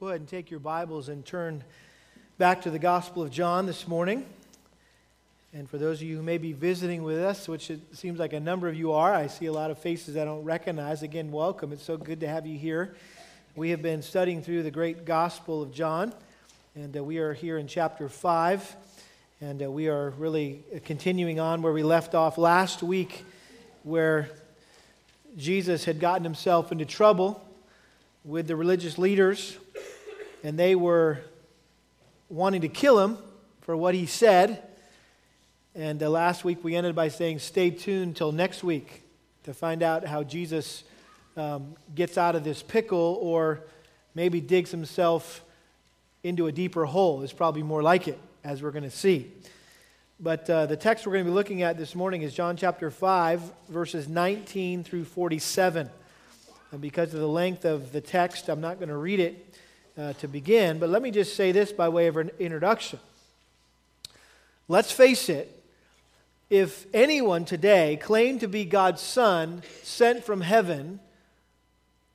Go ahead and take your Bibles and turn back to the Gospel of John this morning. And for those of you who may be visiting with us, which it seems like a number of you are, I see a lot of faces I don't recognize. Again, welcome. It's so good to have you here. We have been studying through the great Gospel of John, and uh, we are here in chapter 5. And uh, we are really continuing on where we left off last week, where Jesus had gotten himself into trouble with the religious leaders and they were wanting to kill him for what he said. And uh, last week we ended by saying, stay tuned till next week to find out how Jesus um, gets out of this pickle or maybe digs himself into a deeper hole, is probably more like it, as we're going to see. But uh, the text we're going to be looking at this morning is John chapter 5, verses 19 through 47. And because of the length of the text, I'm not going to read it uh, to begin, but let me just say this by way of an introduction. Let's face it, if anyone today claimed to be God's son sent from heaven,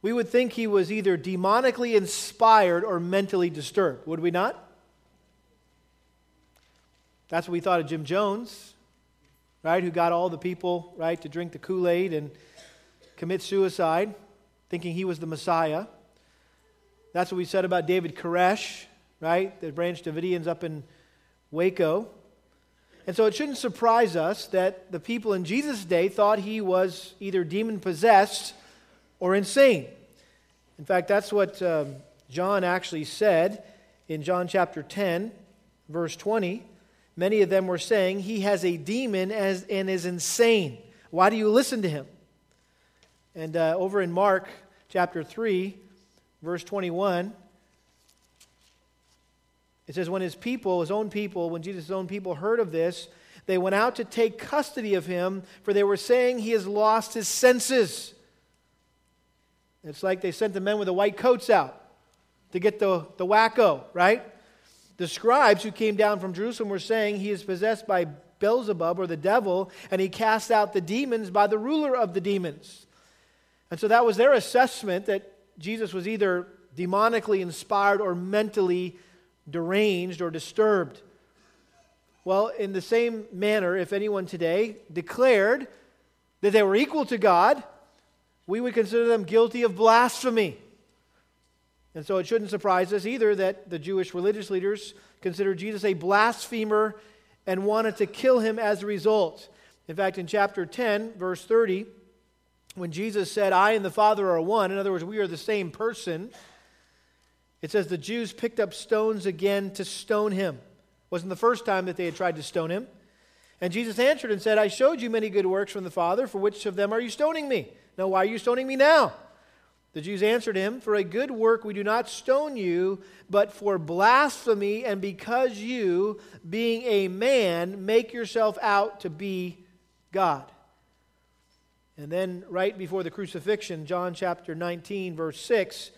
we would think he was either demonically inspired or mentally disturbed, would we not? That's what we thought of Jim Jones, right, who got all the people, right, to drink the Kool Aid and commit suicide, thinking he was the Messiah. That's what we said about David Koresh, right? The Branch Davidians up in Waco. And so it shouldn't surprise us that the people in Jesus' day thought he was either demon possessed or insane. In fact, that's what um, John actually said in John chapter 10, verse 20. Many of them were saying, He has a demon as, and is insane. Why do you listen to him? And uh, over in Mark chapter 3, verse 21, it says, When his people, his own people, when Jesus' own people heard of this, they went out to take custody of him, for they were saying he has lost his senses. It's like they sent the men with the white coats out to get the, the wacko, right? The scribes who came down from Jerusalem were saying he is possessed by Beelzebub or the devil, and he casts out the demons by the ruler of the demons. And so that was their assessment that Jesus was either demonically inspired or mentally deranged or disturbed. Well, in the same manner, if anyone today declared that they were equal to God, we would consider them guilty of blasphemy. And so it shouldn't surprise us either that the Jewish religious leaders considered Jesus a blasphemer and wanted to kill him as a result. In fact, in chapter 10, verse 30, when Jesus said, I and the Father are one, in other words, we are the same person, it says the Jews picked up stones again to stone him. It wasn't the first time that they had tried to stone him. And Jesus answered and said, I showed you many good works from the Father. For which of them are you stoning me? Now, why are you stoning me now? The Jews answered him, For a good work we do not stone you, but for blasphemy, and because you, being a man, make yourself out to be God. And then, right before the crucifixion, John chapter 19, verse 6,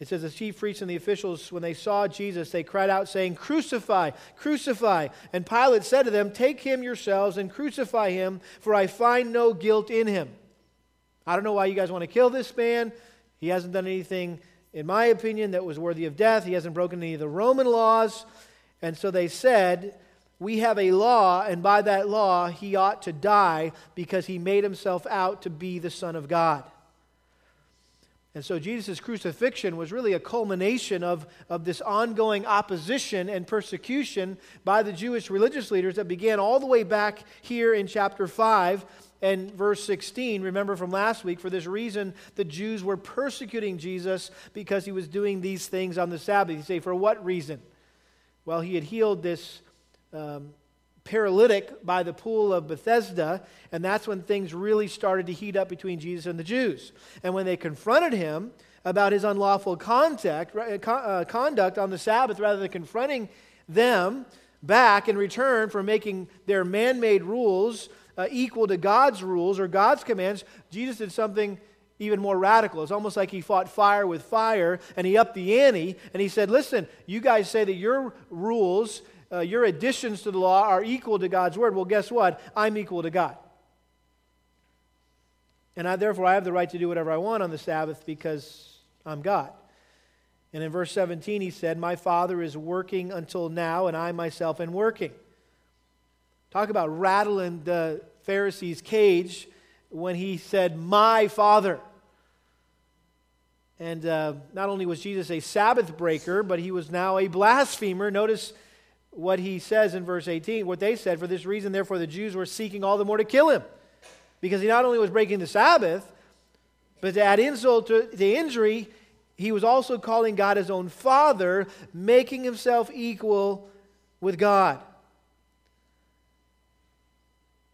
it says, The chief priests and the officials, when they saw Jesus, they cried out, saying, Crucify, crucify. And Pilate said to them, Take him yourselves and crucify him, for I find no guilt in him. I don't know why you guys want to kill this man. He hasn't done anything, in my opinion, that was worthy of death. He hasn't broken any of the Roman laws. And so they said, we have a law, and by that law, he ought to die because he made himself out to be the Son of God. And so Jesus' crucifixion was really a culmination of, of this ongoing opposition and persecution by the Jewish religious leaders that began all the way back here in chapter 5 and verse 16. Remember from last week, for this reason, the Jews were persecuting Jesus because he was doing these things on the Sabbath. You say, for what reason? Well, he had healed this um, paralytic by the pool of Bethesda, and that's when things really started to heat up between Jesus and the Jews. And when they confronted him about his unlawful contact, uh, uh, conduct on the Sabbath, rather than confronting them back in return for making their man made rules uh, equal to God's rules or God's commands, Jesus did something even more radical. It's almost like he fought fire with fire and he upped the ante and he said, Listen, you guys say that your rules uh, your additions to the law are equal to God's word. Well, guess what? I'm equal to God. And I, therefore, I have the right to do whatever I want on the Sabbath because I'm God. And in verse 17, he said, My Father is working until now, and I myself am working. Talk about rattling the Pharisee's cage when he said, My Father. And uh, not only was Jesus a Sabbath breaker, but he was now a blasphemer. Notice what he says in verse 18, what they said. For this reason, therefore, the Jews were seeking all the more to kill him. Because he not only was breaking the Sabbath, but to add insult to the injury, he was also calling God his own Father, making himself equal with God.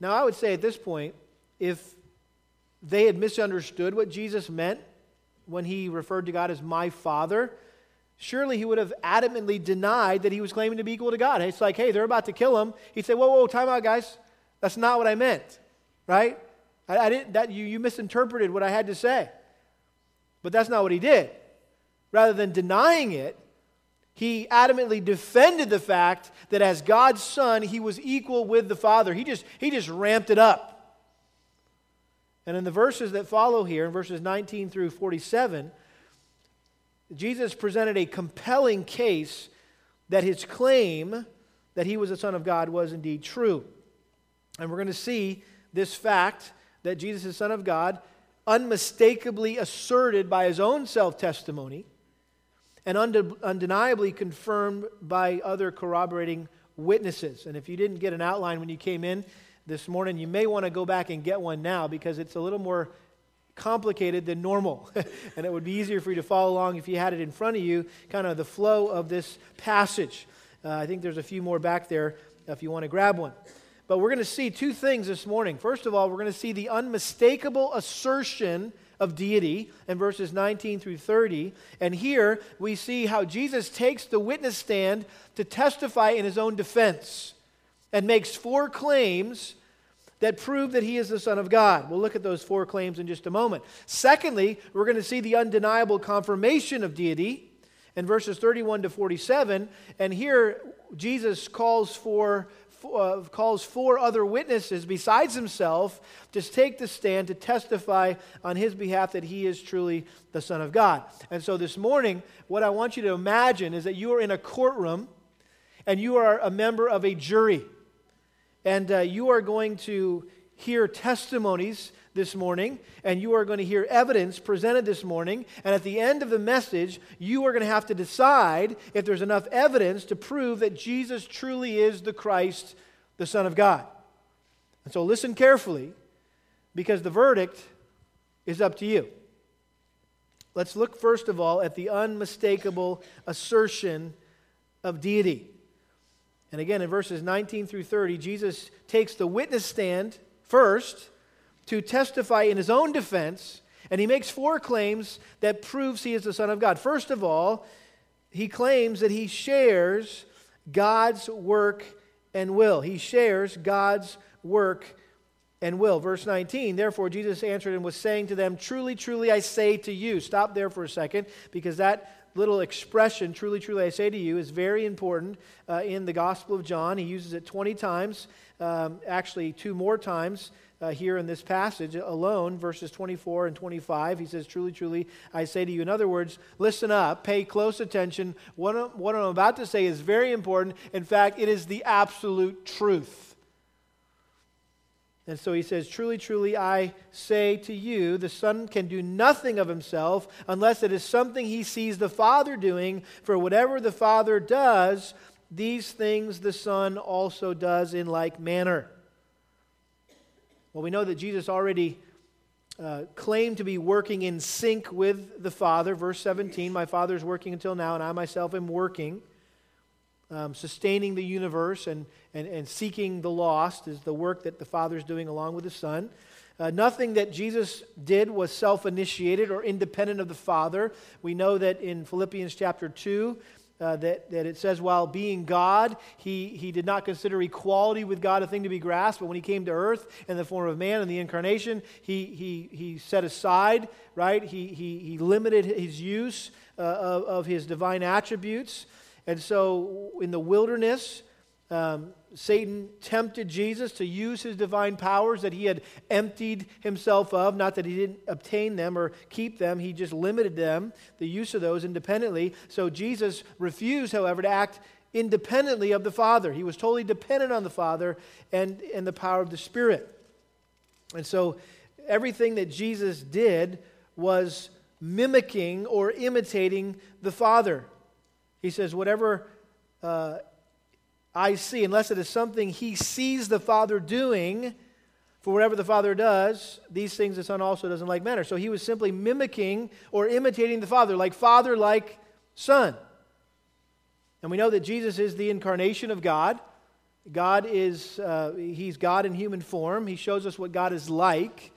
Now, I would say at this point, if they had misunderstood what Jesus meant when he referred to God as my Father, surely he would have adamantly denied that he was claiming to be equal to God. It's like, hey, they're about to kill him. He'd say, whoa, whoa, time out, guys. That's not what I meant, right? I, I didn't, that, you, you misinterpreted what I had to say. But that's not what he did. Rather than denying it, he adamantly defended the fact that as God's son, he was equal with the Father. He just, he just ramped it up. And in the verses that follow here, in verses 19 through 47, Jesus presented a compelling case that his claim that he was the Son of God was indeed true. And we're going to see this fact that Jesus is Son of God unmistakably asserted by his own self testimony and undeniably confirmed by other corroborating witnesses. And if you didn't get an outline when you came in this morning, you may want to go back and get one now because it's a little more complicated than normal. and it would be easier for you to follow along if you had it in front of you, kind of the flow of this passage. Uh, I think there's a few more back there if you want to grab one. But we're going to see two things this morning. First of all, we're going to see the unmistakable assertion of deity in verses 19 through 30. And here we see how Jesus takes the witness stand to testify in his own defense and makes four claims that prove that he is the Son of God. We'll look at those four claims in just a moment. Secondly, we're going to see the undeniable confirmation of deity in verses 31 to 47. And here, Jesus calls for. Uh, calls four other witnesses besides himself to take the stand to testify on his behalf that he is truly the Son of God. And so this morning, what I want you to imagine is that you are in a courtroom and you are a member of a jury. And uh, you are going to hear testimonies this morning, and you are going to hear evidence presented this morning. And at the end of the message, you are going to have to decide if there's enough evidence to prove that Jesus truly is the Christ, the Son of God. And so listen carefully, because the verdict is up to you. Let's look first of all at the unmistakable assertion of deity. And again, in verses 19 through 30, Jesus takes the witness stand first to testify in his own defense, and he makes four claims that proves he is the Son of God. First of all, he claims that he shares God's work and will. He shares God's work and will. Verse 19, therefore Jesus answered and was saying to them, Truly, truly, I say to you. Stop there for a second because that little expression, truly, truly, I say to you, is very important uh, in the Gospel of John. He uses it 20 times, um, actually, two more times. Uh, here in this passage alone, verses 24 and 25, he says, Truly, truly, I say to you. In other words, listen up, pay close attention. What, what I'm about to say is very important. In fact, it is the absolute truth. And so he says, Truly, truly, I say to you, the Son can do nothing of himself unless it is something he sees the Father doing. For whatever the Father does, these things the Son also does in like manner. Well, we know that Jesus already uh, claimed to be working in sync with the Father. Verse 17 My Father is working until now, and I myself am working um, sustaining the universe and, and, and seeking the lost is the work that the Father is doing along with the Son. Uh, nothing that Jesus did was self initiated or independent of the Father. We know that in Philippians chapter 2, uh, that, that it says, while being God, he, he did not consider equality with God a thing to be grasped, but when he came to earth in the form of man in the incarnation, he, he, he set aside, right? He, he, he limited his use uh, of, of his divine attributes. And so in the wilderness, Um, Satan tempted Jesus to use his divine powers that he had emptied himself of. Not that he didn't obtain them or keep them, he just limited them, the use of those independently. So Jesus refused, however, to act independently of the Father. He was totally dependent on the Father and, and the power of the Spirit. And so everything that Jesus did was mimicking or imitating the Father. He says, Whatever uh, I see, unless it is something he sees the Father doing, for whatever the Father does, these things the Son also does in like manner. So he was simply mimicking or imitating the Father, like Father, like Son. And we know that Jesus is the incarnation of God. God is, uh, he's God in human form. He shows us what God is like,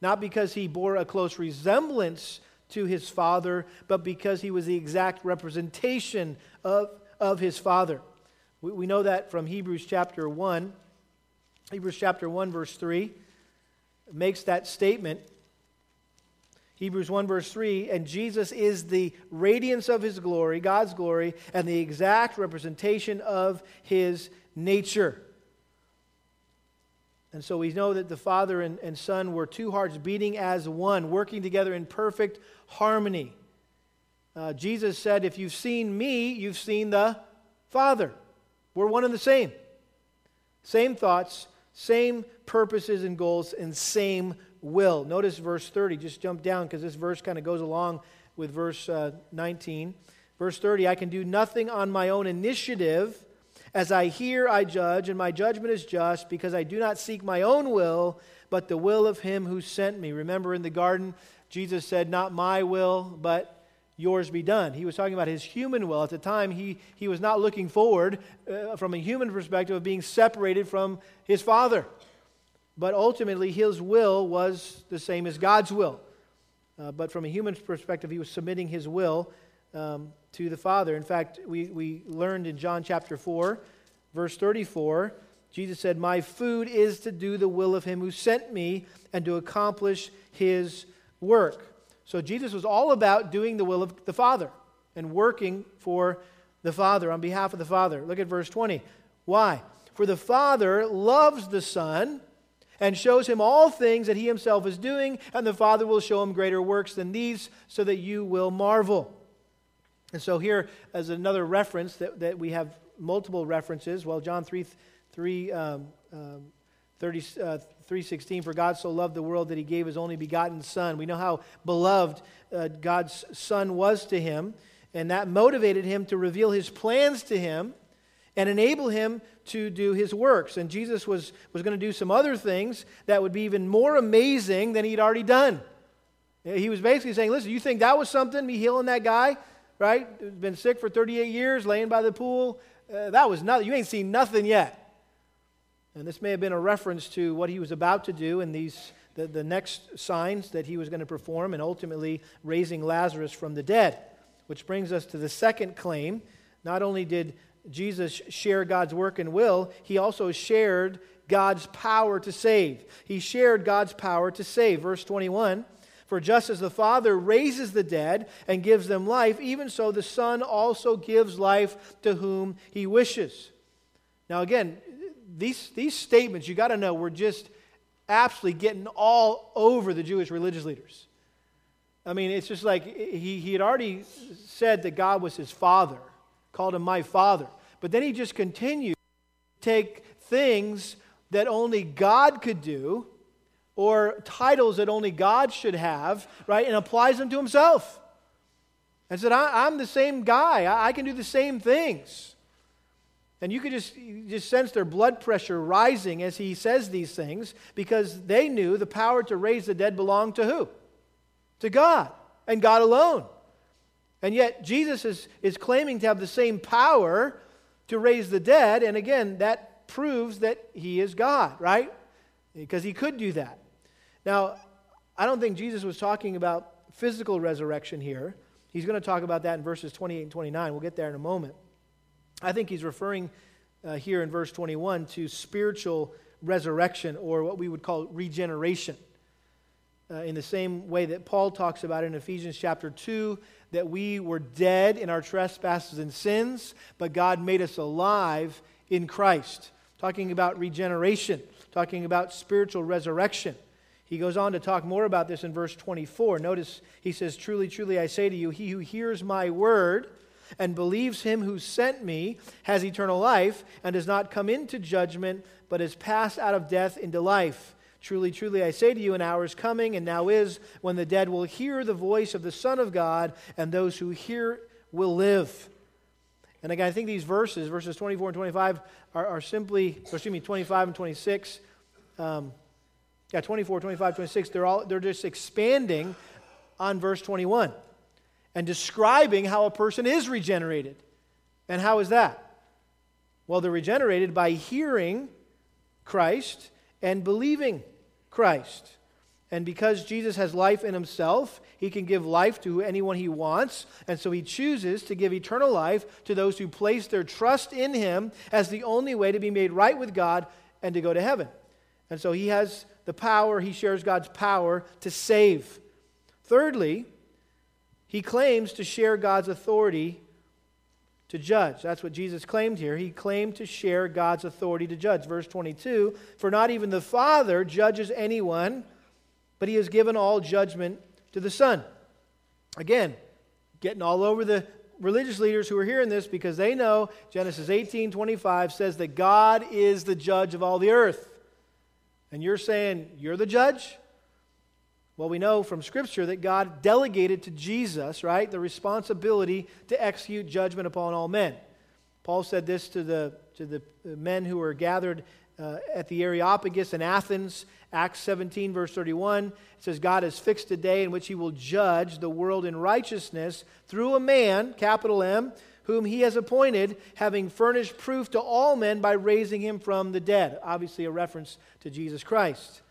not because he bore a close resemblance to his Father, but because he was the exact representation of, of his Father. We, we know that from Hebrews chapter 1. Hebrews chapter 1, verse 3 makes that statement. Hebrews 1, verse 3 and Jesus is the radiance of his glory, God's glory, and the exact representation of his nature. And so we know that the Father and, and Son were two hearts beating as one, working together in perfect harmony. Uh, Jesus said, If you've seen me, you've seen the Father. We're one and the same. Same thoughts, same purposes and goals, and same will. Notice verse 30. Just jump down because this verse kind of goes along with verse uh, 19. Verse 30 I can do nothing on my own initiative. As I hear, I judge, and my judgment is just, because I do not seek my own will, but the will of him who sent me. Remember in the garden, Jesus said, Not my will, but yours be done. He was talking about his human will. At the time, he, he was not looking forward uh, from a human perspective of being separated from his Father. But ultimately, his will was the same as God's will. Uh, but from a human perspective, he was submitting his will um, to the Father. In fact, we, we learned in John chapter 4, verse 34, Jesus said, My food is to do the will of him who sent me and to accomplish his work. So Jesus was all about doing the will of the Father and working for the Father on behalf of the Father. Look at verse 20. Why? For the Father loves the Son and shows him all things that he himself is doing, and the Father will show him greater works than these, so that you will marvel. And so here, as another reference that, that we have multiple references, well, John 3, 3 um, um, 30, uh, 3.16 for god so loved the world that he gave his only begotten son. We know how beloved uh, god's son was to him and that motivated him to reveal his plans to him and enable him to do his works. And jesus was, was going to do some other things that would be even more amazing than he'd already done. He was basically saying listen you think that was something me healing that guy right? Been sick for 38 years, laying by the pool. Uh, that was nothing. You ain't seen nothing yet. And this may have been a reference to what he was about to do in these the, the next signs that he was going to perform and ultimately raising Lazarus from the dead. Which brings us to the second claim. Not only did Jesus share God's work and will, he also shared God's power to save. He shared God's power to save. Verse 21 for just as the Father raises the dead and gives them life, even so the Son also gives life to whom he wishes. Now, again, these, these statements, you got to know, were just absolutely getting all over the Jewish religious leaders. I mean, it's just like he, he had already said that God was his father, called him my father. But then he just continued to take things that only God could do or titles that only God should have, right, and applies them to himself. And said, I, am the same guy. I, I, can do the same things. And you could just, you just sense their blood pressure rising as he says these things because they knew the power to raise the dead belonged to who? To God and God alone. And yet Jesus is, is claiming to have the same power to raise the dead. And again, that proves that he is God, right? Because he could do that. Now, I don't think Jesus was talking about physical resurrection here. He's going to talk about that in verses 28 and 29. We'll get there in a moment. I think he's referring uh, here in verse 21 to spiritual resurrection or what we would call regeneration. Uh, in the same way that Paul talks about in Ephesians chapter 2 that we were dead in our trespasses and sins, but God made us alive in Christ, talking about regeneration, talking about spiritual resurrection. He goes on to talk more about this in verse 24. Notice he says, Truly, truly, I say to you, he who hears my word and believes him who sent me has eternal life and does not come into judgment, but is passed out of death into life. Truly, truly, I say to you, an hour is coming, and now is, when the dead will hear the voice of the Son of God, and those who hear will live. And again, I think these verses, verses 24 and 25, are, are simply, excuse me, 25 and 26, um, yeah, 24, 25, 26, they're, all, they're just expanding on verse 21 and describing how a person is regenerated. And how is that? Well, they're regenerated by hearing Christ and believing Christ. And because Jesus has life in himself, he can give life to anyone he wants. And so he chooses to give eternal life to those who place their trust in him as the only way to be made right with God and to go to heaven. And so he has the power, he shares God's power to save. Thirdly, he claims to share God's authority to judge. That's what Jesus claimed here. He claimed to share God's authority to judge. Verse 22 For not even the Father judges anyone, but he has given all judgment to the Son. Again, getting all over the religious leaders who are hearing this because they know Genesis 18 25 says that God is the judge of all the earth and you're saying you're the judge? Well, we know from Scripture that God delegated to Jesus, right, the responsibility to execute judgment upon all men. Paul said this to the, to the men who were gathered uh, at the Areopagus in Athens, Acts 17, verse 31. It says, God has fixed a day in which he will judge the world in righteousness through a man, capital M, whom he has appointed, having furnished proof to all men by raising him from the dead. Obviously, a reference to Jesus Christ.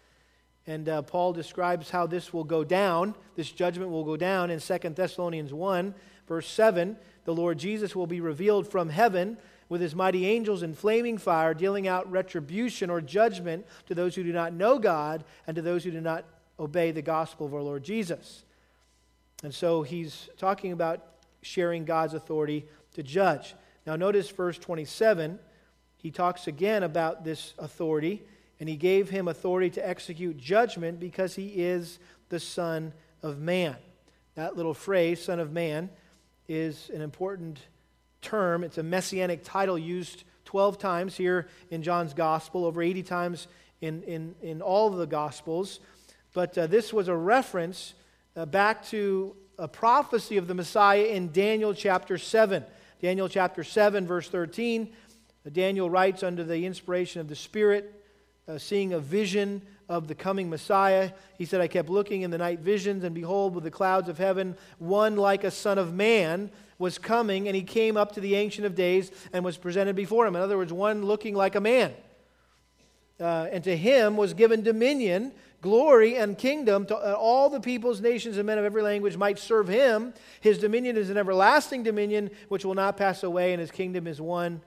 And uh, Paul describes how this will go down. This judgment will go down in 2 Thessalonians 1, verse 7. The Lord Jesus will be revealed from heaven with his mighty angels in flaming fire, dealing out retribution or judgment to those who do not know God and to those who do not obey the gospel of our Lord Jesus. And so he's talking about sharing God's authority to judge. Now, notice verse 27. He talks again about this authority, and he gave him authority to execute judgment because he is the Son of Man. That little phrase, Son of Man, is an important term. It's a messianic title used 12 times here in John's Gospel, over 80 times in, in, in all of the Gospels. But uh, this was a reference uh, back to a prophecy of the Messiah in Daniel chapter 7. Daniel chapter 7, verse 13. Daniel writes under the inspiration of the Spirit, uh, seeing a vision of the coming Messiah. He said, I kept looking in the night visions, and behold, with the clouds of heaven, one like a son of man was coming, and he came up to the Ancient of Days and was presented before him. In other words, one looking like a man. Uh, and to him was given dominion glory and kingdom to uh, all the peoples, nations, and men of every language might serve him. His dominion is an everlasting dominion which will not pass away, and his kingdom is one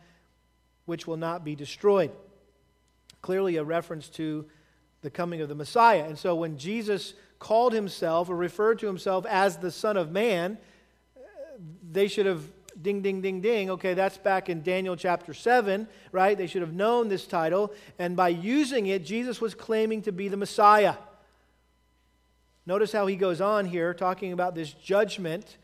which will not be destroyed. Clearly, a reference to the coming of the Messiah. And so, when Jesus called himself or referred to himself as the Son of Man, they should have ding, ding, ding, ding. Okay, that's back in Daniel chapter 7, right? They should have known this title. And by using it, Jesus was claiming to be the Messiah. Notice how he goes on here talking about this judgment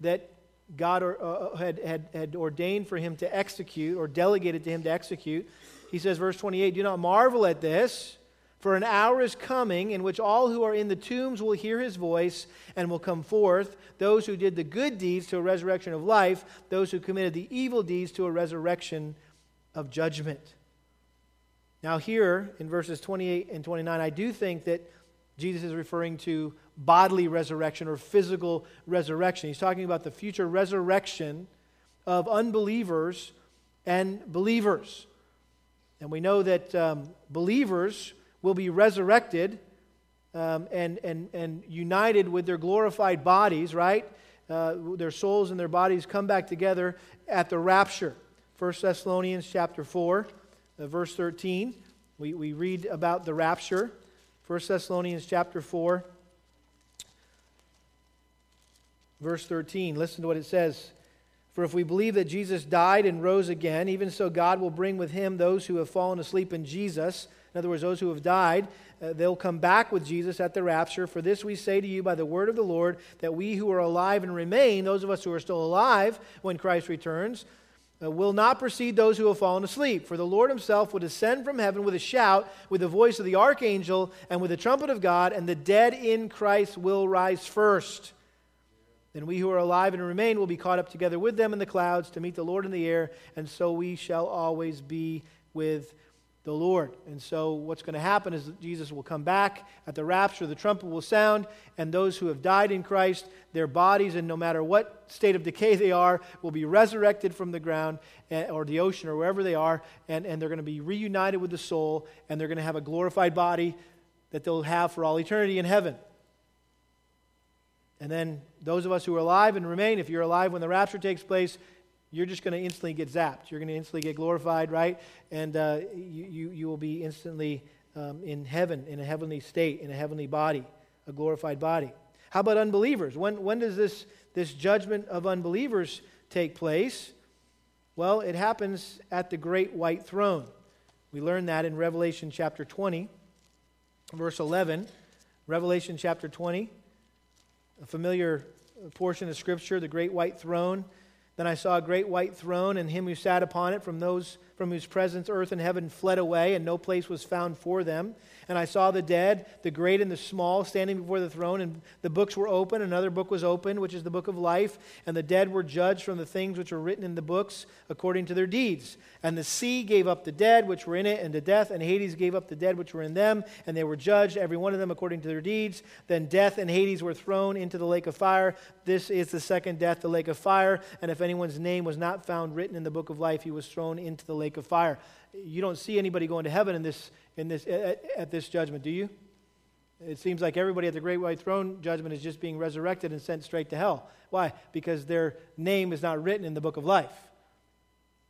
that God uh, uh, had, had, had ordained for him to execute or delegated to him to execute. He says, verse 28, Do not marvel at this. For an hour is coming in which all who are in the tombs will hear his voice and will come forth, those who did the good deeds to a resurrection of life, those who committed the evil deeds to a resurrection of judgment. Now, here in verses 28 and 29, I do think that Jesus is referring to bodily resurrection or physical resurrection. He's talking about the future resurrection of unbelievers and believers. And we know that um, believers will be resurrected um, and, and, and united with their glorified bodies, right? Uh, their souls and their bodies come back together at the rapture. 1 Thessalonians chapter 4, uh, verse 13. We, we read about the rapture. 1 Thessalonians chapter 4, verse 13. Listen to what it says. For if we believe that Jesus died and rose again, even so God will bring with him those who have fallen asleep in Jesus. In other words, those who have died, uh, they'll come back with Jesus at the rapture. For this we say to you by the word of the Lord, that we who are alive and remain, those of us who are still alive when Christ returns, uh, will not precede those who have fallen asleep. For the Lord himself will descend from heaven with a shout, with the voice of the archangel, and with the trumpet of God, and the dead in Christ will rise first. Then we who are alive and remain will be caught up together with them in the clouds to meet the Lord in the air, and so we shall always be with the Lord. And so what's going to happen is Jesus will come back at the rapture, the trumpet will sound, and those who have died in Christ, their bodies, and no matter what state of decay they are, will be resurrected from the ground eh, or the ocean or wherever they are, and, and they're going to be reunited with the soul, and they're going to have a glorified body that they'll have for all eternity in heaven. And then those of us who are alive and remain, if you're alive when the rapture takes place, you're just going to instantly get zapped. You're going to instantly get glorified, right? And uh, you, you, you, will be instantly um, in heaven, in a heavenly state, in a heavenly body, a glorified body. How about unbelievers? When, when does this, this judgment of unbelievers take place? Well, it happens at the great white throne. We learn that in Revelation chapter 20, verse 11. Revelation chapter 20 a familiar portion of Scripture, the great white throne. Then I saw a great white throne and him who sat upon it, from those from whose presence earth and heaven fled away, and no place was found for them. And I saw the dead, the great and the small, standing before the throne, and the books were open. Another book was opened, which is the book of life. And the dead were judged from the things which were written in the books according to their deeds. And the sea gave up the dead which were in it, and to death, and Hades gave up the dead which were in them, and they were judged, every one of them according to their deeds. Then death and Hades were thrown into the lake of fire. This is the second death, the lake of fire. And if anyone's name was not found written in the book of life, he was thrown into the lake of fire. You don't see anybody going to heaven in this in this, at, at this judgment, do you? It seems like everybody at the great white throne judgment is just being resurrected and sent straight to hell. Why? Because their name is not written in the book of life.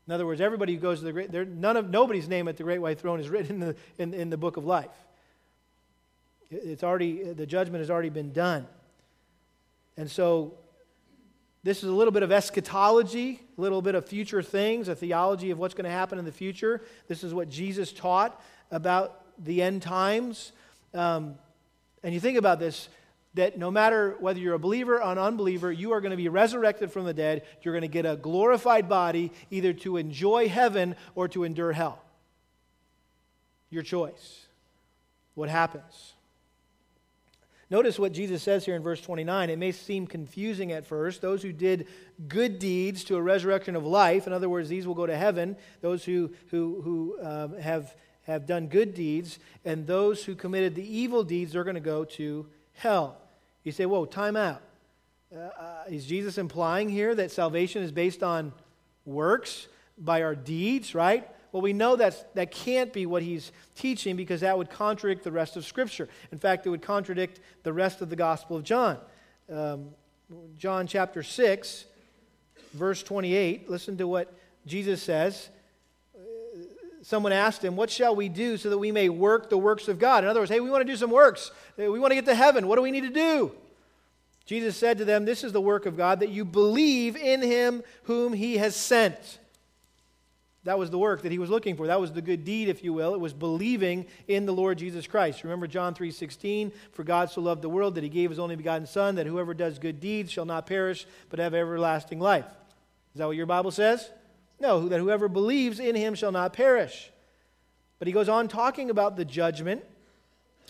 In other words, everybody who goes to the great, none of nobody's name at the great white throne is written in the, in, in the book of life. It's already the judgment has already been done, and so this is a little bit of eschatology, a little bit of future things, a theology of what's going to happen in the future. This is what Jesus taught about the end times. Um, and you think about this that no matter whether you're a believer or an unbeliever, you are going to be resurrected from the dead. You're going to get a glorified body, either to enjoy heaven or to endure hell. Your choice. What happens? Notice what Jesus says here in verse 29. It may seem confusing at first. Those who did good deeds to a resurrection of life, in other words, these will go to heaven. Those who, who, who um, have have done good deeds, and those who committed the evil deeds they're going to go to hell. You say, whoa, time out. Uh, uh, is Jesus implying here that salvation is based on works by our deeds, right? Well, we know that that can't be what he's teaching because that would contradict the rest of Scripture. In fact, it would contradict the rest of the Gospel of John. Um, John chapter 6, verse 28, listen to what Jesus says someone asked him, What shall we do so that we may work the works of God? In other words, hey, we want to do some works. We want to get to heaven. What do we need to do? Jesus said to them, This is the work of God, that you believe in him whom he has sent. That was the work that he was looking for. That was the good deed, if you will. It was believing in the Lord Jesus Christ. Remember John 3:16, for God so loved the world that he gave his only begotten son that whoever does good deeds shall not perish but have everlasting life. Is that what your Bible says? No, that whoever believes in him shall not perish. But he goes on talking about the judgment.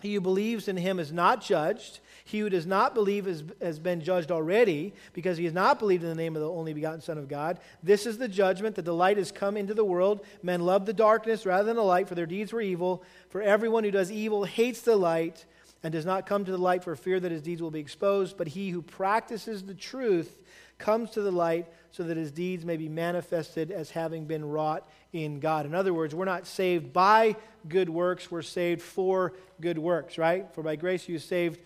He who believes in him is not judged. He who does not believe has, has been judged already because he has not believed in the name of the only begotten Son of God. This is the judgment that the light has come into the world. Men love the darkness rather than the light, for their deeds were evil. For everyone who does evil hates the light and does not come to the light for fear that his deeds will be exposed. But he who practices the truth comes to the light so that his deeds may be manifested as having been wrought in God. In other words, we're not saved by good works, we're saved for good works, right? For by grace you saved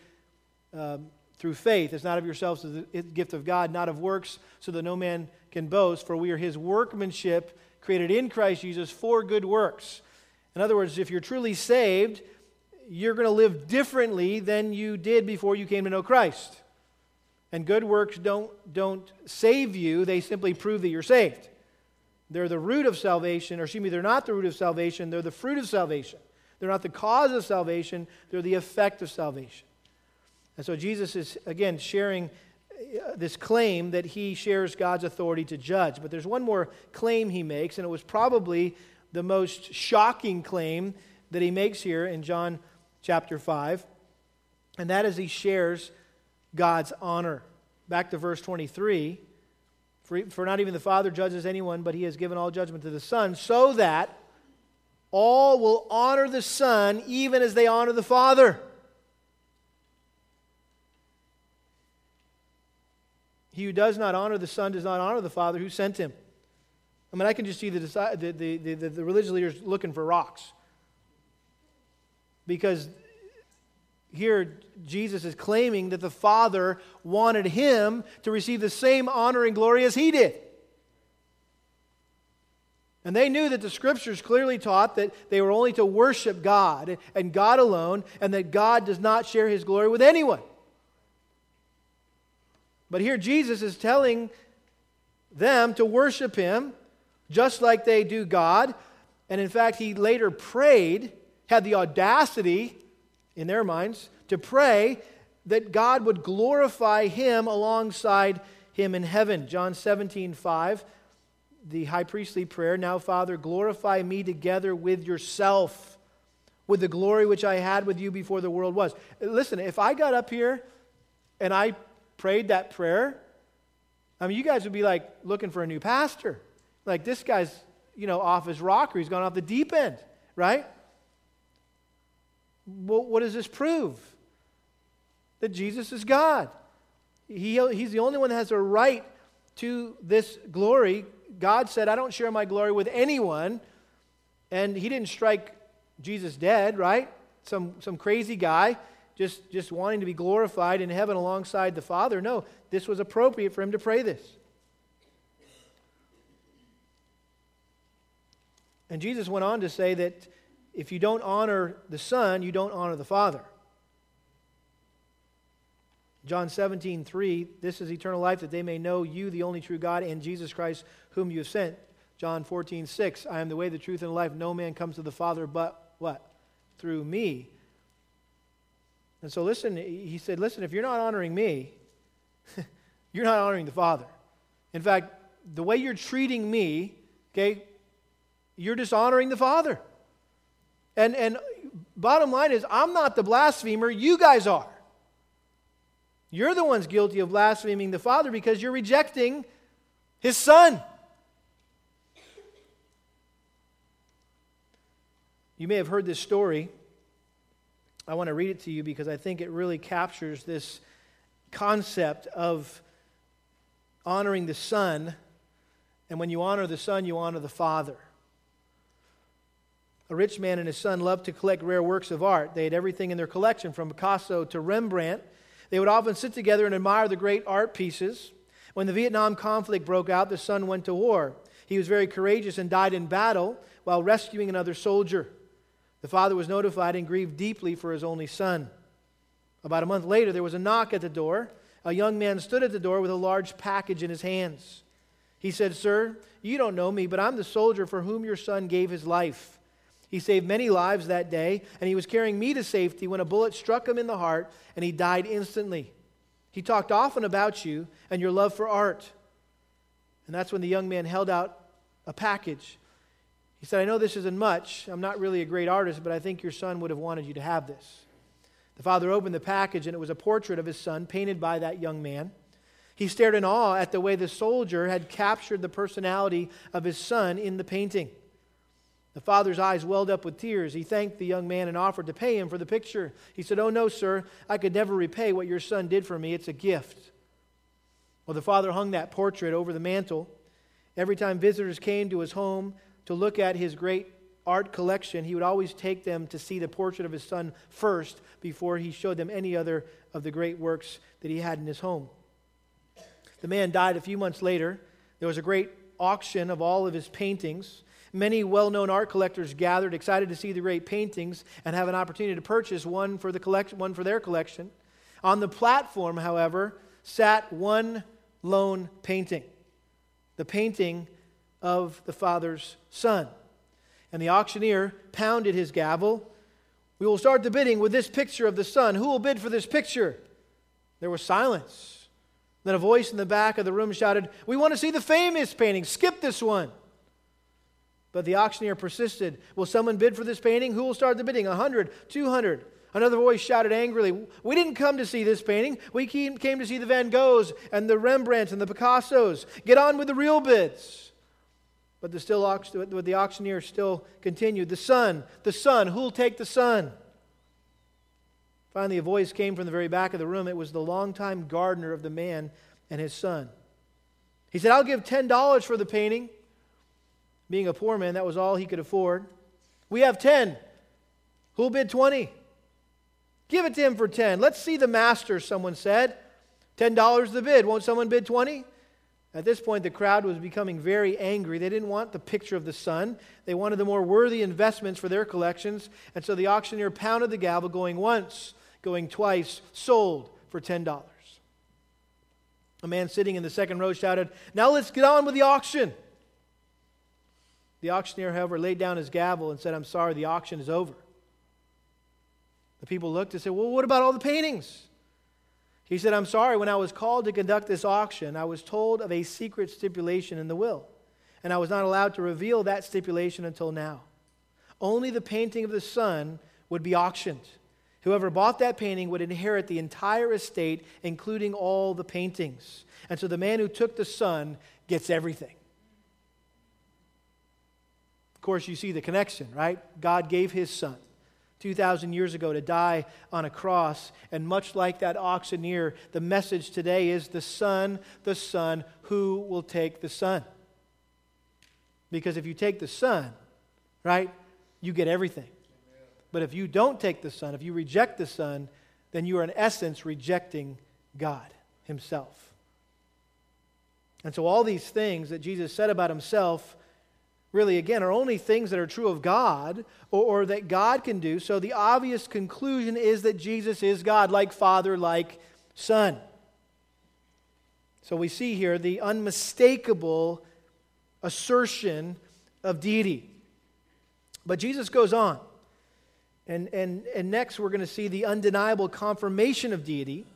um, through faith. It's not of yourselves, it's the gift of God, not of works, so that no man can boast, for we are his workmanship created in Christ Jesus for good works. In other words, if you're truly saved, you're going to live differently than you did before you came to know Christ. And good works don't, don't save you, they simply prove that you're saved. They're the root of salvation, or excuse me, they're not the root of salvation, they're the fruit of salvation. They're not the cause of salvation, they're the effect of salvation. And so Jesus is, again, sharing uh, this claim that he shares God's authority to judge. But there's one more claim he makes, and it was probably the most shocking claim that he makes here in John chapter 5, and that is he shares God's honor. Back to verse 23 for, for not even the Father judges anyone, but he has given all judgment to the Son, so that all will honor the Son even as they honor the Father. He who does not honor the Son does not honor the Father who sent him. I mean, I can just see the, the, the, the, the religious leaders looking for rocks. Because here Jesus is claiming that the Father wanted him to receive the same honor and glory as he did. And they knew that the scriptures clearly taught that they were only to worship God and God alone, and that God does not share his glory with anyone. But here Jesus is telling them to worship him just like they do God. And in fact, he later prayed, had the audacity in their minds to pray that God would glorify him alongside him in heaven. John 17, 5, the high priestly prayer Now, Father, glorify me together with yourself, with the glory which I had with you before the world was. Listen, if I got up here and I prayed that prayer, I mean, you guys would be like looking for a new pastor. Like, this guy's, you know, off his rocker. He's gone off the deep end, right? Well, what does this prove? That Jesus is God. He, he's the only one that has a right to this glory. God said, I don't share my glory with anyone. And he didn't strike Jesus dead, right? Some, some crazy guy just, just wanting to be glorified in heaven alongside the Father. No, this was appropriate for him to pray this. And Jesus went on to say that if you don't honor the Son, you don't honor the Father. John 17, 3, this is eternal life, that they may know you, the only true God, and Jesus Christ, whom you have sent. John 14, 6, I am the way, the truth, and the life. No man comes to the Father but what? Through me. And so listen, he said, listen, if you're not honoring me, you're not honoring the Father. In fact, the way you're treating me, okay, you're dishonoring the Father. And, and bottom line is, I'm not the blasphemer, you guys are. You're the ones guilty of blaspheming the Father because you're rejecting His Son. You may have heard this story. I want to read it to you because I think it really captures this concept of honoring the Son. And when you honor the Son, you honor the Father. A rich man and his son loved to collect rare works of art. They had everything in their collection, from Picasso to Rembrandt. They would often sit together and admire the great art pieces. When the Vietnam conflict broke out, the son went to war. He was very courageous and died in battle while rescuing another soldier. The father was notified and grieved deeply for his only son. About a month later, there was a knock at the door. A young man stood at the door with a large package in his hands. He said, Sir, you don't know me, but I'm the soldier for whom your son gave his life. He saved many lives that day, and he was carrying me to safety when a bullet struck him in the heart and he died instantly. He talked often about you and your love for art. And that's when the young man held out a package. He said, I know this isn't much. I'm not really a great artist, but I think your son would have wanted you to have this. The father opened the package, and it was a portrait of his son painted by that young man. He stared in awe at the way the soldier had captured the personality of his son in the painting. The father's eyes welled up with tears. He thanked the young man and offered to pay him for the picture. He said, Oh, no, sir, I could never repay what your son did for me. It's a gift. Well, the father hung that portrait over the mantel. Every time visitors came to his home to look at his great art collection, he would always take them to see the portrait of his son first before he showed them any other of the great works that he had in his home. The man died a few months later. There was a great auction of all of his paintings. Many well known art collectors gathered, excited to see the great paintings and have an opportunity to purchase one for, the collection, one for their collection. On the platform, however, sat one lone painting, the painting of the Father's Son. And the auctioneer pounded his gavel. We will start the bidding with this picture of the Son. Who will bid for this picture? There was silence. Then a voice in the back of the room shouted, We want to see the famous painting. Skip this one. But the auctioneer persisted. Will someone bid for this painting? Who will start the bidding? A hundred, two hundred. Another voice shouted angrily, We didn't come to see this painting. We came to see the Van Goghs and the Rembrandts and the Picassos. Get on with the real bids. But the, still, but the auctioneer still continued. The son, the son, who'll take the son? Finally, a voice came from the very back of the room. It was the longtime gardener of the man and his son. He said, I'll give $10 for the painting. Being a poor man, that was all he could afford. We have 10. Who'll bid 20? Give it to him for 10. Let's see the master, someone said. $10 the bid. Won't someone bid 20? At this point, the crowd was becoming very angry. They didn't want the picture of the son. They wanted the more worthy investments for their collections. And so the auctioneer pounded the gavel, going once, going twice, sold for $10. A man sitting in the second row shouted, Now let's get on with the auction. The auctioneer, however, laid down his gavel and said, I'm sorry, the auction is over. The people looked and said, Well, what about all the paintings? He said, I'm sorry, when I was called to conduct this auction, I was told of a secret stipulation in the will, and I was not allowed to reveal that stipulation until now. Only the painting of the son would be auctioned. Whoever bought that painting would inherit the entire estate, including all the paintings. And so the man who took the son gets everything. Of course, you see the connection, right? God gave his son 2,000 years ago to die on a cross. And much like that auctioneer, the message today is the Son, the Son, who will take the Son? Because if you take the Son, right, you get everything. But if you don't take the Son, if you reject the Son, then you are in essence rejecting God Himself. And so, all these things that Jesus said about Himself really, again, are only things that are true of God or, or, that God can do. So the obvious conclusion is that Jesus is God, like Father, like Son. So we see here the unmistakable assertion of deity. But Jesus goes on. And, and, and next, we're going to see the undeniable confirmation of deity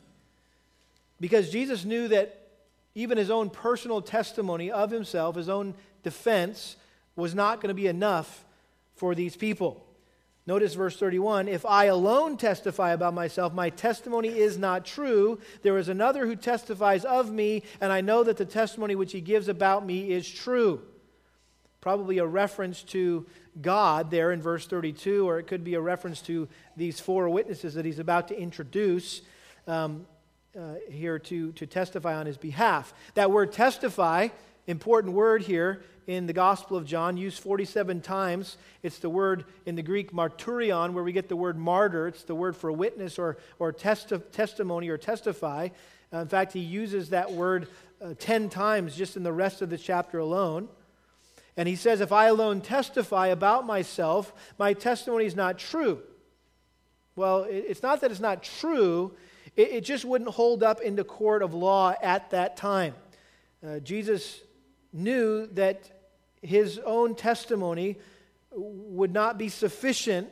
because Jesus knew that even his own personal testimony of himself, his own defense, was not going to be enough for these people. Notice verse 31 If I alone testify about myself, my testimony is not true. There is another who testifies of me, and I know that the testimony which he gives about me is true. Probably a reference to God there in verse 32, or it could be a reference to these four witnesses that he's about to introduce um, uh, here to, to testify on his behalf. That word testify, important word here, in the Gospel of John, used 47 times. It's the word in the Greek marturion, where we get the word martyr. It's the word for witness or, or testi- testimony or testify. Uh, in fact, he uses that word uh, 10 times just in the rest of the chapter alone. And he says, If I alone testify about myself, my testimony is not true. Well, it, it's not that it's not true, it, it, just wouldn't hold up in the court of law at that time. Uh, Jesus knew that his own testimony would not be sufficient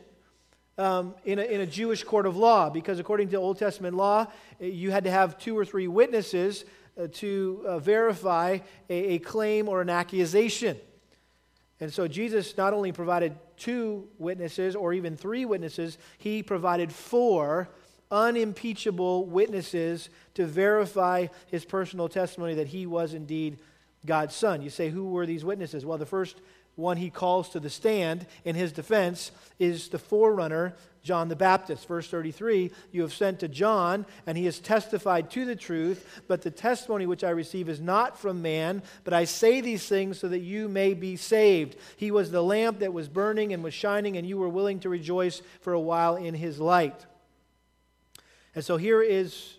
um, in, a, in a Jewish court of law because, according to Old Testament law, you had to have two or three witnesses uh, to uh, verify a, a claim or an accusation. And so Jesus not only provided two witnesses or even three witnesses, he provided four unimpeachable witnesses to verify his personal testimony that he was indeed God's Son. You say, who were these witnesses? Well, the first one he calls to the stand in his defense is the forerunner, John the Baptist. Verse 33 You have sent to John, and he has testified to the truth, but the testimony which I receive is not from man, but I say these things so that you may be saved. He was the lamp that was burning and was shining, and you were willing to rejoice for a while in his light. And so here is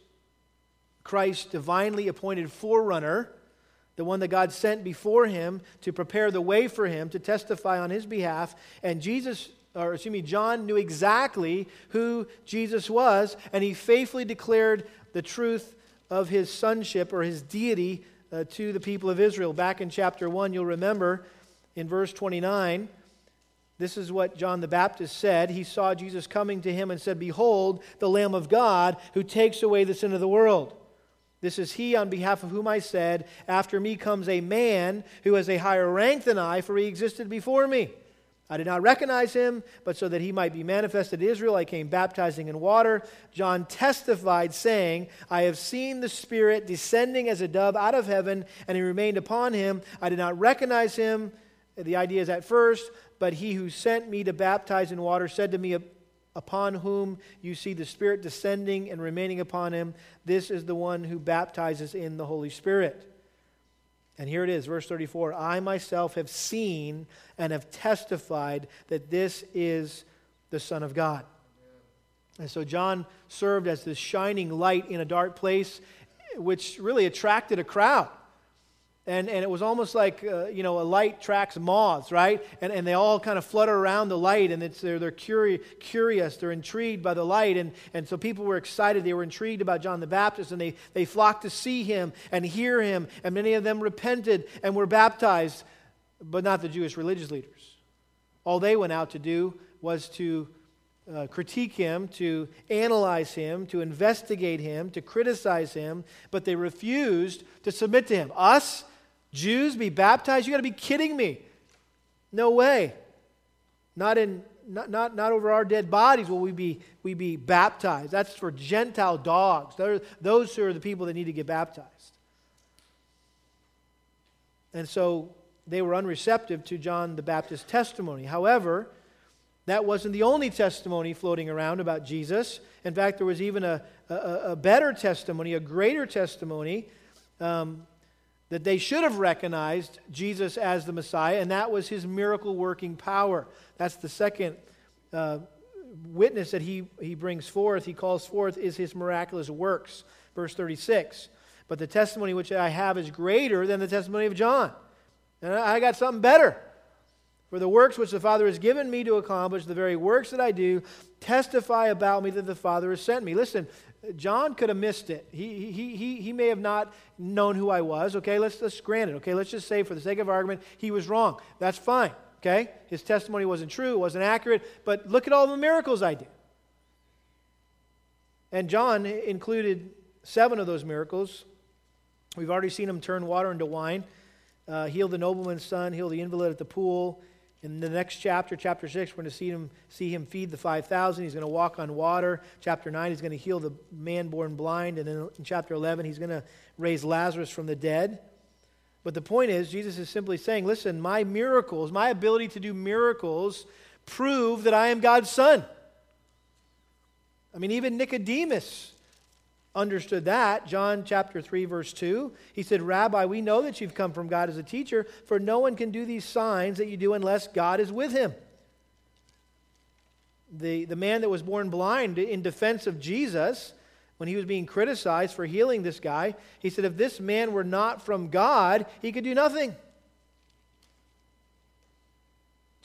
Christ's divinely appointed forerunner the one that God sent before him to prepare the way for him to testify on his behalf. And Jesus, or excuse me, John knew exactly who Jesus was, and he faithfully declared the truth of his sonship or his deity uh, to the people of Israel. Back in chapter 1, you'll remember in verse 29, this is what John the Baptist said. He saw Jesus coming to him and said, Behold, the Lamb of God who takes away the sin of the world. This is he on behalf of whom I said, After me comes a man who has a higher rank than I, for he existed before me. I did not recognize him, but so that he might be manifested to Israel, I came baptizing in water. John testified, saying, I have seen the Spirit descending as a dove out of heaven, and he remained upon him. I did not recognize him. The idea is at first, but he who sent me to baptize in water said to me, Upon whom you see the Spirit descending and remaining upon him, this is the one who baptizes in the Holy Spirit. And here it is, verse 34 I myself have seen and have testified that this is the Son of God. And so John served as this shining light in a dark place, which really attracted a crowd. And, and it was almost like, uh, you know, a light tracks moths, right? And, and they all kind of flutter around the light, and it's, they're, they're curi- curious, they're intrigued by the light. And, and so people were excited, they were intrigued about John the Baptist, and they, they flocked to see him and hear him. And many of them repented and were baptized, but not the Jewish religious leaders. All they went out to do was to uh, critique him, to analyze him, to investigate him, to criticize him, but they refused to submit to him. Us, Jews be baptized? You got to be kidding me. No way. Not in not, not, not over our dead bodies will we be, we be baptized. That's for Gentile dogs. They're, those who are the people that need to get baptized. And so they were unreceptive to John the Baptist's testimony. However, that wasn't the only testimony floating around about Jesus. In fact, there was even a, a, a better testimony, a greater testimony um, that they should have recognized Jesus as the Messiah, and that was his miracle working power. That's the second uh, witness that he, he brings forth, he calls forth, is his miraculous works. Verse 36. But the testimony which I have is greater than the testimony of John. And I got something better. For the works which the Father has given me to accomplish, the very works that I do, testify about me that the Father has sent me. Listen, John could have missed it. He, he, he, he may have not known who I was. Okay, let's, let's grant it. Okay, let's just say, for the sake of argument, he was wrong. That's fine. Okay, his testimony wasn't true, it wasn't accurate, but look at all the miracles I did. And John included seven of those miracles. We've already seen him turn water into wine, uh, heal the nobleman's son, heal the invalid at the pool, in the next chapter, chapter 6, we're going to see him, see him feed the 5,000. He's going to walk on water. Chapter 9, he's going to heal the man born blind. And then in chapter 11, he's going to raise Lazarus from the dead. But the point is, Jesus is simply saying, listen, my miracles, my ability to do miracles, prove that I am God's son. I mean, even Nicodemus understood that. John chapter 3, verse 2. He said, Rabbi, we know that you've come from God as a teacher, for no one can do these signs that you do unless God is with him. The, the man that was born blind in defense of Jesus, when he was being criticized for healing this guy, he said, If this man were not from God, he could do nothing.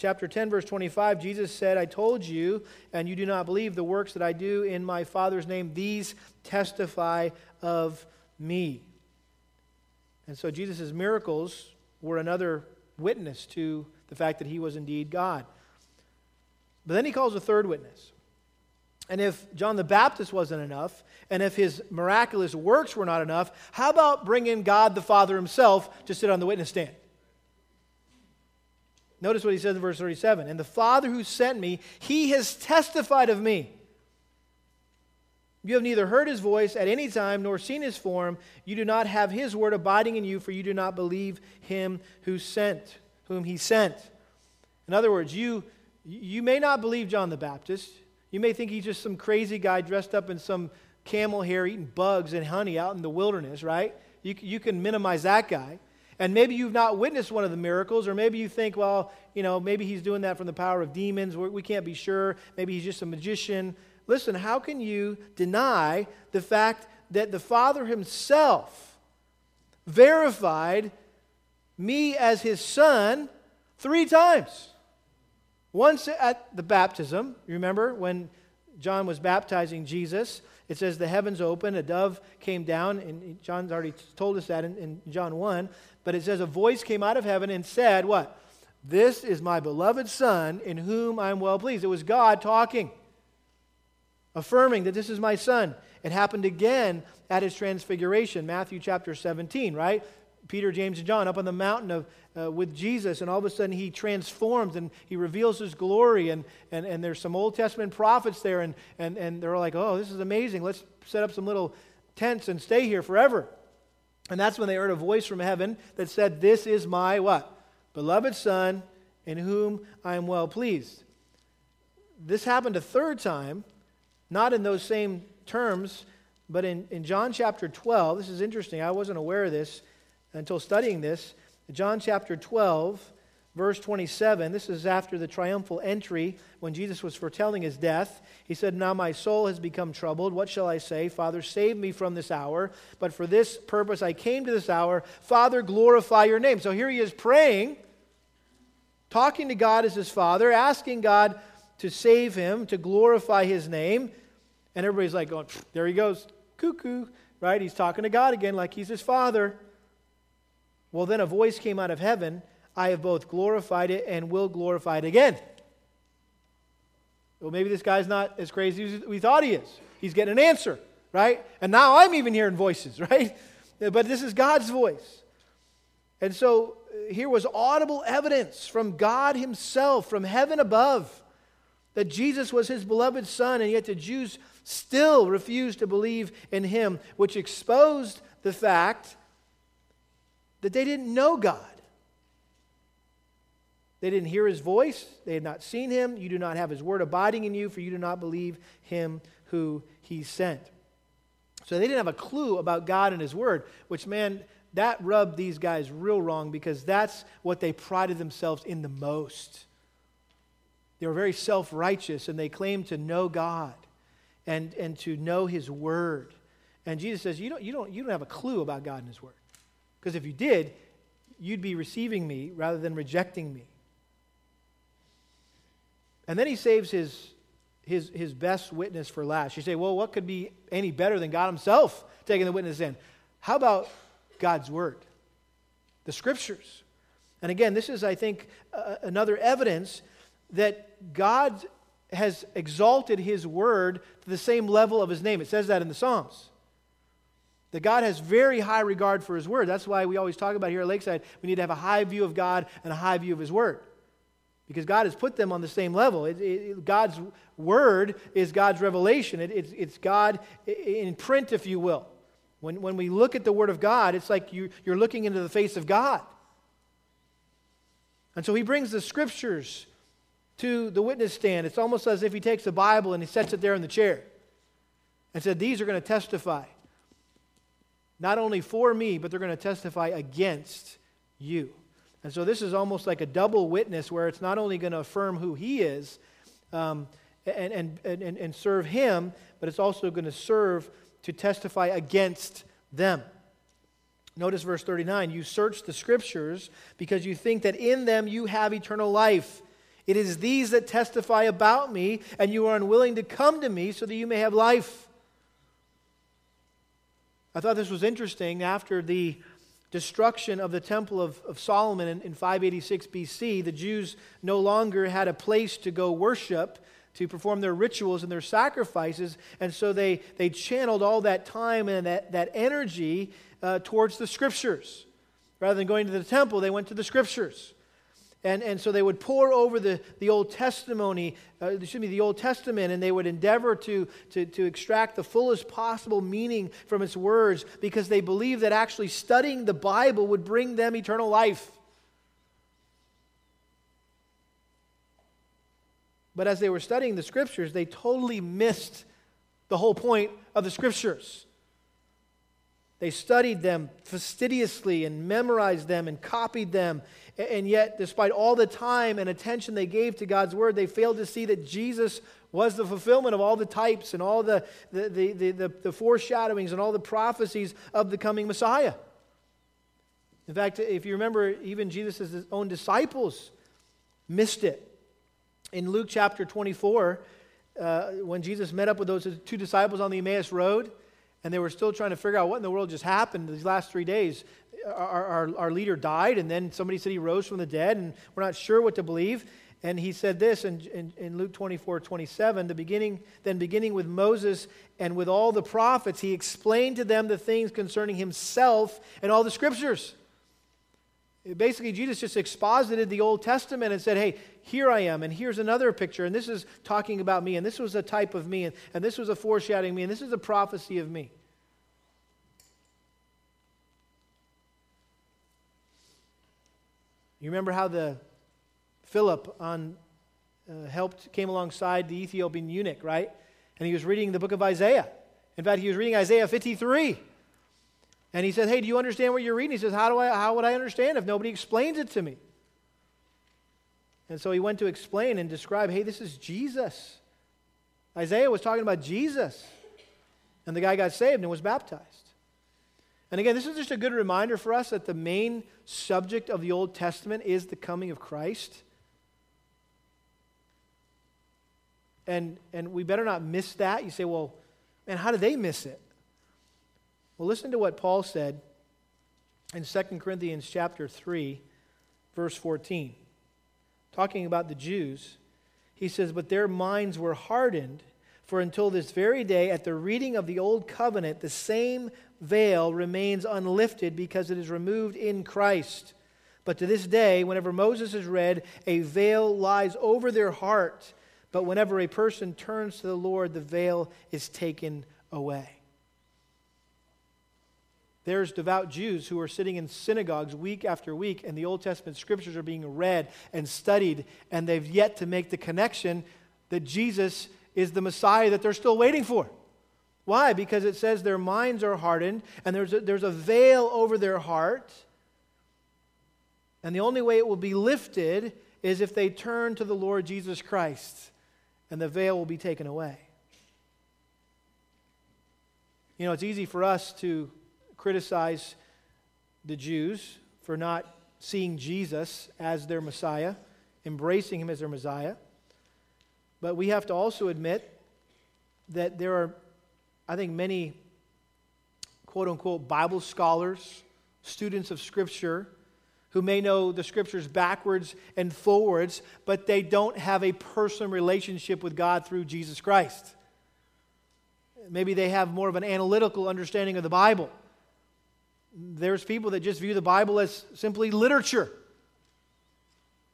Chapter 10, verse 25, Jesus said, I told you, and you do not believe the works that I do in my Father's name. These testify of me. And so Jesus' miracles were another witness to the fact that he was indeed God. But then he calls a third witness. And if John the Baptist wasn't enough, and if his miraculous works were not enough, how about bringing God the Father himself to sit on the witness stand? Notice what he says in verse 37 And the Father who sent me, he has testified of me. You have neither heard his voice at any time nor seen his form. You do not have his word abiding in you, for you do not believe him who sent, whom he sent. In other words, you, you may not believe John the Baptist. You may think he's just some crazy guy dressed up in some camel hair eating bugs and honey out in the wilderness, right? You, you can minimize that guy. And maybe you've not witnessed one of the miracles, or maybe you think, well, you know, maybe he's doing that from the power of demons. We can't be sure. Maybe he's just a magician. Listen, how can you deny the fact that the Father himself verified me as his son three times? Once at the baptism, you remember when John was baptizing Jesus, it says the heavens opened, a dove came down, and John's already told us that in, in John 1. But it says a voice came out of heaven and said, What? This is my beloved Son in whom I'm well pleased. It was God talking, affirming that this is my Son. It happened again at his transfiguration, Matthew chapter 17, right? Peter, James, and John up on the mountain of, uh, with Jesus, and all of a sudden he transforms and he reveals his glory. And, and, and there's some Old Testament prophets there, and, and, and they're like, oh, this is amazing. Let's set up some little tents and stay here forever. And that's when they heard a voice from heaven that said, This is my what? Beloved Son, in whom I am well pleased. This happened a third time, not in those same terms, but in, in John chapter 12. This is interesting. I wasn't aware of this until studying this. John chapter 12, verse 27. This is after the triumphal entry when Jesus was foretelling his death. He said, Now my soul has become troubled. What shall I say? Father, save me from this hour. But for this purpose I came to this hour. Father, glorify your name. So here he is praying, talking to God as his father, asking God to save him, to glorify his name. And everybody's like, going, there he goes, cuckoo, right? He's talking to God again like he's his father. Well, then a voice came out of heaven I have both glorified it and will glorify it again. Well, maybe this guy's not as crazy as we thought he is. He's getting an answer, right? And now I'm even hearing voices, right? But this is God's voice. And so uh, here was audible evidence from God Himself, from heaven above, that Jesus was His beloved Son, and yet the Jews still refused to believe in Him, which exposed the fact that they didn't know God. They didn't hear his voice. They had not seen him. You do not have his word abiding in you, for you do not believe him who he sent. So they didn't have a clue about God and his word, which, man, that rubbed these guys real wrong because that's what they prided themselves in the most. They were very self righteous and they claimed to know God and, and to know his word. And Jesus says, you don't, you, don't, you don't have a clue about God and his word. Because if you did, you'd be receiving me rather than rejecting me. And then he saves his, his, his best witness for last. You say, well, what could be any better than God himself taking the witness in? How about God's word? The scriptures. And again, this is, I think, uh, another evidence that God has exalted his word to the same level of his name. It says that in the Psalms. That God has very high regard for His Word. That's why we always talk about here at Lakeside, we need to have a high view of God and a high view of His Word. Because God has put them on the same level. It, it, God's Word is God's revelation, it, it's, it's God in print, if you will. When, when we look at the Word of God, it's like you, you're looking into the face of God. And so He brings the Scriptures to the witness stand. It's almost as if He takes the Bible and He sets it there in the chair and said, These are going to testify not only for me, but they're going to testify against you. And so this is almost like a double witness where it's not only going to affirm who he is um, and, and, and, and serve him, but it's also going to serve to testify against them. Notice verse 39 You search the scriptures because you think that in them you have eternal life. It is these that testify about me, and you are unwilling to come to me so that you may have life. I thought this was interesting. After the destruction of the Temple of, of Solomon in, in 586 BC, the Jews no longer had a place to go worship, to perform their rituals and their sacrifices, and so they, they channeled all that time and that, that energy uh, towards the scriptures. Rather than going to the temple, they went to the scriptures. And, and so they would pore over the, the Old Testimony, uh, excuse me, the Old Testament, and they would endeavor to, to, to extract the fullest possible meaning from its words because they believed that actually studying the Bible would bring them eternal life. But as they were studying the scriptures, they totally missed the whole point of the scriptures. They studied them fastidiously and memorized them and copied them and yet, despite all the time and attention they gave to God's word, they failed to see that Jesus was the fulfillment of all the types and all the, the, the, the, the, foreshadowings and all the prophecies of the coming Messiah. In fact, if you remember, even Jesus' own disciples missed it. In Luke chapter 24, uh, when Jesus met up with those two disciples on the Emmaus Road, and they were still trying to figure out what in the world just happened these last three days. Our, our, our leader died, and then somebody said he rose from the dead, and we're not sure what to believe. And he said this in, in, in, Luke 24, 27, the beginning, then beginning with Moses and with all the prophets, he explained to them the things concerning himself and all the scriptures. Basically, Jesus just exposited the Old Testament and said, hey, here I am, and here's another picture, and this is talking about me, and this was a type of me, and, and this was a foreshadowing me, and this is a prophecy of me. You remember how the Philip on uh, helped came alongside the Ethiopian eunuch, right? And he was reading the book of Isaiah. In fact, he was reading Isaiah 53. And he said, Hey, do you understand what you're reading? He says, How, do I, how would I understand if nobody explains it to me? And so he went to explain and describe, Hey, this is Jesus. Isaiah was talking about Jesus. And the guy got saved and was baptized. And again, this is just a good reminder for us that the main subject of the Old Testament is the coming of Christ. And, and we better not miss that. You say, well, man, how did they miss it? Well, listen to what Paul said in 2 Corinthians chapter 3, verse 14. Talking about the Jews, he says, But their minds were hardened, for until this very day, at the reading of the old covenant, the same veil remains unlifted because it is removed in Christ. But to this day, whenever Moses is read, a veil lies over their heart. But whenever a person turns to the Lord, the veil is taken away. There's devout Jews who are sitting in synagogues week after week, and the Old Testament scriptures are being read and studied, and they've yet to make the connection that Jesus is the Messiah that they're still waiting for. Why? Because it says their minds are hardened, and there's a, there's a veil over their heart. And the only way it will be lifted is if they turn to the Lord Jesus Christ, and the veil will be taken away. You know, it's easy for us to criticize the Jews for not seeing Jesus as their Messiah, embracing him as their Messiah. But we have to also admit that there are, I think, many quote unquote Bible scholars, students of Scripture, who may know the Scriptures backwards and forwards, but they don't have a personal relationship with God through Jesus Christ. Maybe they have more of an analytical understanding of the Bible there's people that just view the Bible as simply literature.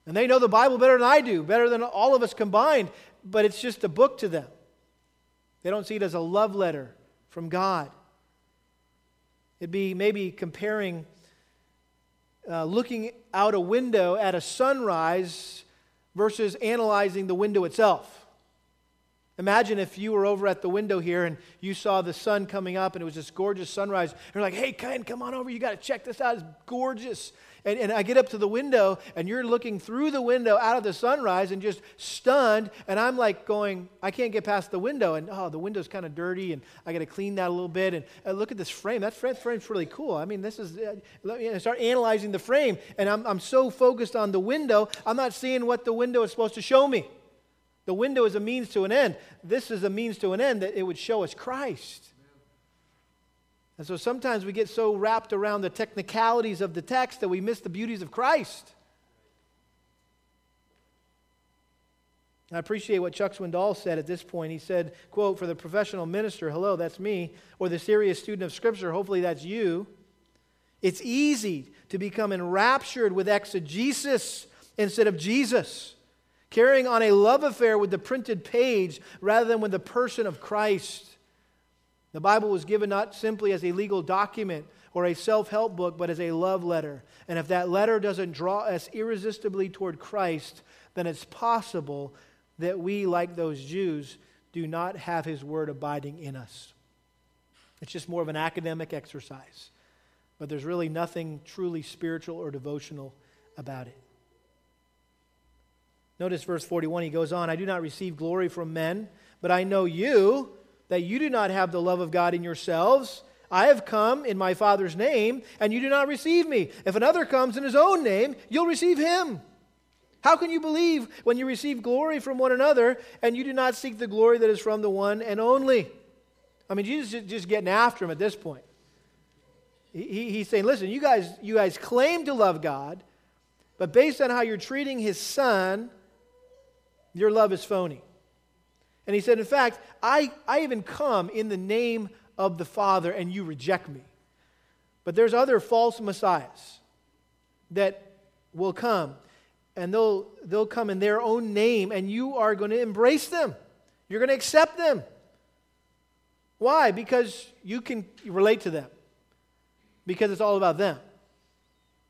And they know the Bible better than I do, better than all of us combined, but it's just a book to them. They don't see it as a love letter from God. It'd be maybe comparing uh, looking out a window at a sunrise versus analyzing the window itself. Imagine if you were over at the window here and you saw the sun coming up and it was this gorgeous sunrise. You're like, hey, Ken, come on over. You got to check this out. It's gorgeous. And, and I get up to the window and you're looking through the window out of the sunrise and just stunned. And I'm like going, I can't get past the window. And oh, the window's kind of dirty and I got to clean that a little bit. And uh, look at this frame. That frame's really cool. I mean, this is, uh, let me start analyzing the frame. And I'm, I'm so focused on the window, I'm not seeing what the window is supposed to show me. The window is a means to an end. This is a means to an end that it would show us Christ. And so sometimes we get so wrapped around the technicalities of the text that we miss the beauties of Christ. I appreciate what Chuck Swindoll said at this point. He said, quote, for the professional minister, hello, that's me, or the serious student of Scripture, hopefully that's you. It's easy to become enraptured with exegesis instead of Jesus carrying on a love affair with the printed page rather than with the person of Christ. The Bible was given not simply as a legal document or a self help book, but as a love letter. And if that letter doesn't draw us irresistibly toward Christ, then it's possible that we, like those Jews, do not have his word abiding in us. It's just more of an academic exercise. But there's really nothing truly spiritual or devotional about it. Notice verse 41, he goes on, I do not receive glory from men, but I know you, that you do not have the love of God in yourselves. I have come in my Father's name, and you do not receive me. If another comes in his own name, you'll receive him. How can you believe when you receive glory from one another and you do not seek the glory that is from the one and only? I mean, Jesus is just getting after him at this point. He, he's saying, listen, you guys, you guys claim to love God, but based on how you're treating his son, your love is phony. And he said, in fact, I, I even come in the name of the Father and you reject me. But there's other false messiahs that will come and they'll, they'll come in their own name, and you are going to embrace them. You're going to accept them. Why? Because you can relate to them, because it's all about them.